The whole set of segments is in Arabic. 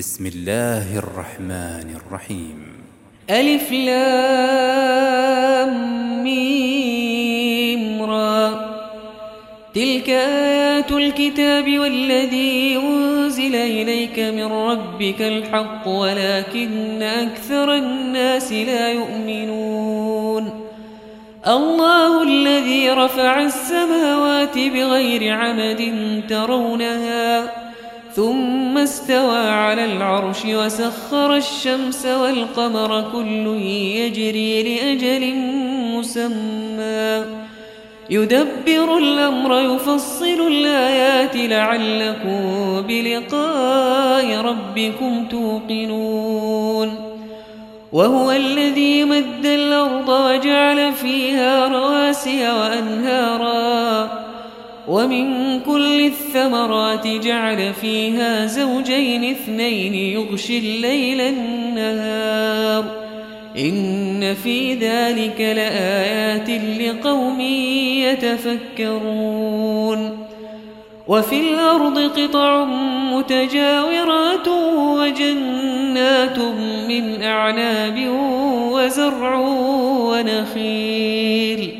بسم الله الرحمن الرحيم. ألف لام ميم را. تلك آيات الكتاب والذي أنزل إليك من ربك الحق ولكن أكثر الناس لا يؤمنون. الله الذي رفع السماوات بغير عمد ترونها ثم استوى على العرش وسخر الشمس والقمر كل يجري لأجل مسمى. يدبر الأمر يفصل الآيات لعلكم بلقاء ربكم توقنون. وهو الذي مد الأرض وجعل فيها رواسي وأنهارا. ومن كل الثمرات جعل فيها زوجين اثنين يغشي الليل النهار. إن في ذلك لآيات لقوم يتفكرون. وفي الأرض قطع متجاورات وجنات من أعناب وزرع ونخيل.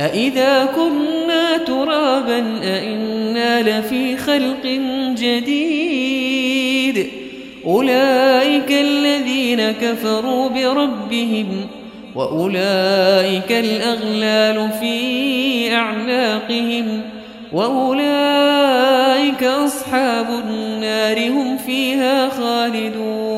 أإذا كنا ترابا أإنا لفي خلق جديد أولئك الذين كفروا بربهم وأولئك الأغلال في أعناقهم وأولئك أصحاب النار هم فيها خالدون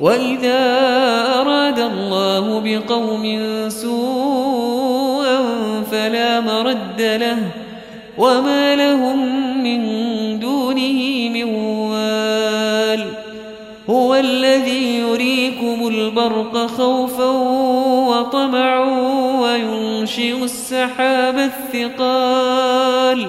وإذا أراد الله بقوم سوءا فلا مرد له وما لهم من دونه من وال هو الذي يريكم البرق خوفا وطمعا وينشئ السحاب الثقال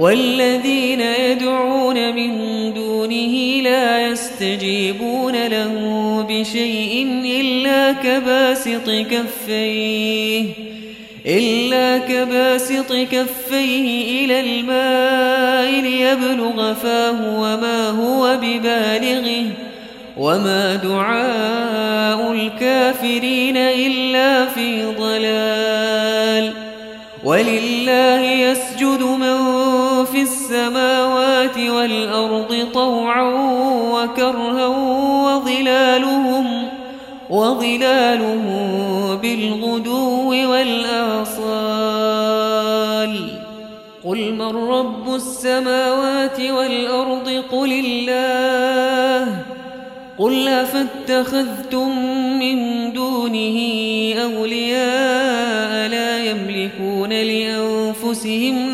والذين يدعون من دونه لا يستجيبون له بشيء إلا كباسط كفيه إلا كباسط كفيه إلى الماء ليبلغ فاه وما هو ببالغه وما دعاء الكافرين إلا في ضلال. ولله يسجد من السماوات والأرض طوعا وكرها وظلالهم وظلالهم بالغدو والآصال. قل من رب السماوات والأرض؟ قل الله. قل أفاتخذتم من دونه أولياء لا يملكون لأنفسهم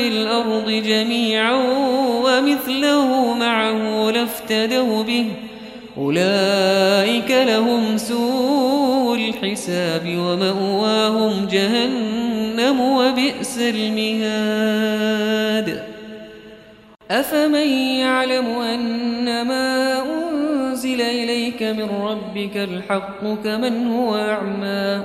في الأرض جميعا ومثله معه لافتدوا به. أولئك لهم سوء الحساب ومأواهم جهنم وبئس المهاد. أفمن يعلم أن ما أنزل إليك من ربك الحق كمن هو أعمى؟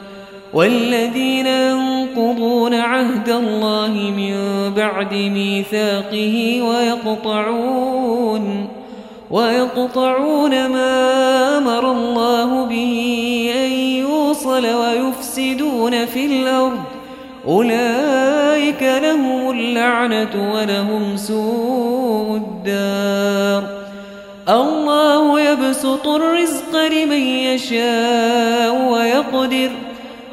والذين ينقضون عهد الله من بعد ميثاقه ويقطعون ويقطعون ما أمر الله به أن يوصل ويفسدون في الأرض. أولئك لهم اللعنة ولهم سوء الدار. الله يبسط الرزق لمن يشاء ويقدر.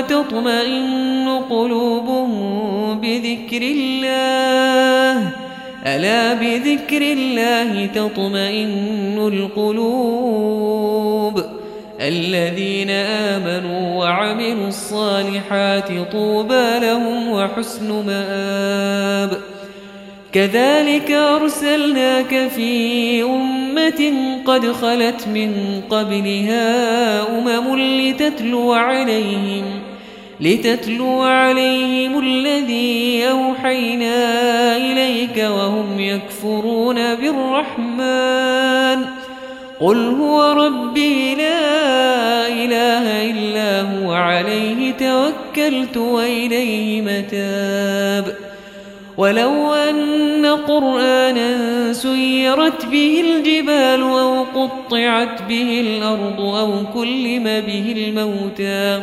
وتطمئن قلوبهم بذكر الله. ألا بذكر الله تطمئن القلوب. الذين آمنوا وعملوا الصالحات طوبى لهم وحسن مآب. كذلك أرسلناك في أمة قد خلت من قبلها أمم لتتلو عليهم لتتلو عليهم الذي أوحينا إليك وهم يكفرون بالرحمن. قل هو ربي لا إله إلا هو عليه توكلت وإليه متاب. ولو أن قرآنا سيرت به الجبال أو قطعت به الأرض أو كلم به الموتى.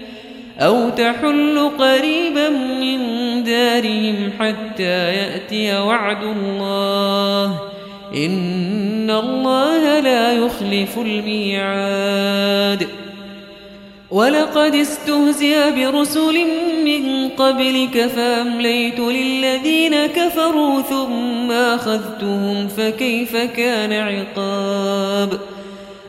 أو تحل قريبا من دارهم حتى يأتي وعد الله. إن الله لا يخلف الميعاد. ولقد استهزئ برسل من قبلك فأمليت للذين كفروا ثم أخذتهم فكيف كان عقاب؟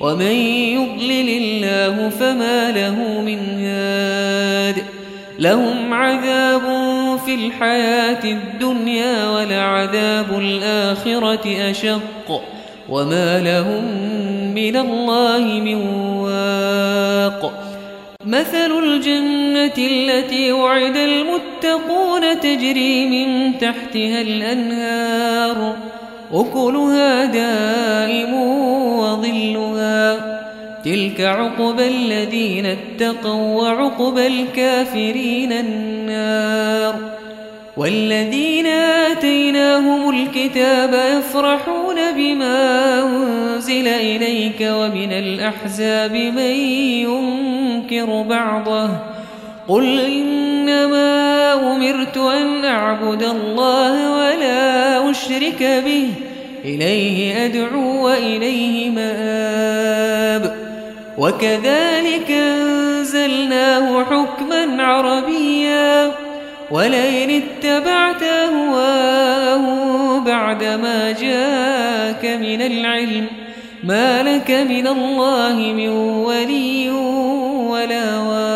ومن يضلل الله فما له من هاد. لهم عذاب في الحياة الدنيا ولعذاب الآخرة أشق. وما لهم من الله من واق. مثل الجنة التي وعد المتقون تجري من تحتها الأنهار. أكلها دائم وظلها. تلك عقب الذين اتقوا وعقب الكافرين النار. والذين آتيناهم الكتاب يفرحون بما أنزل إليك ومن الأحزاب من ينكر بعضه. قل إنما أمرت أن أعبد الله ولا أشرك به. إليه أدعو وإليه مآب. وكذلك أنزلناه حكما عربيا. ولئن اتبعت أهواءه بعدما جاءك من العلم. ما لك من الله من ولي ولا واق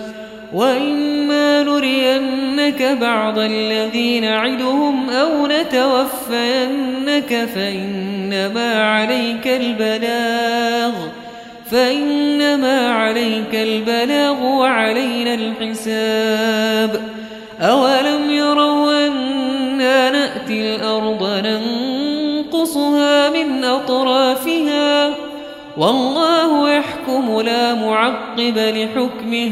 وإما نرينك بعض الذين نعدهم أو نتوفينك فإنما عليك البلاغ فإنما عليك البلاغ وعلينا الحساب أولم يروا أنا نأتي الأرض ننقصها من أطرافها والله يحكم لا معقب لحكمه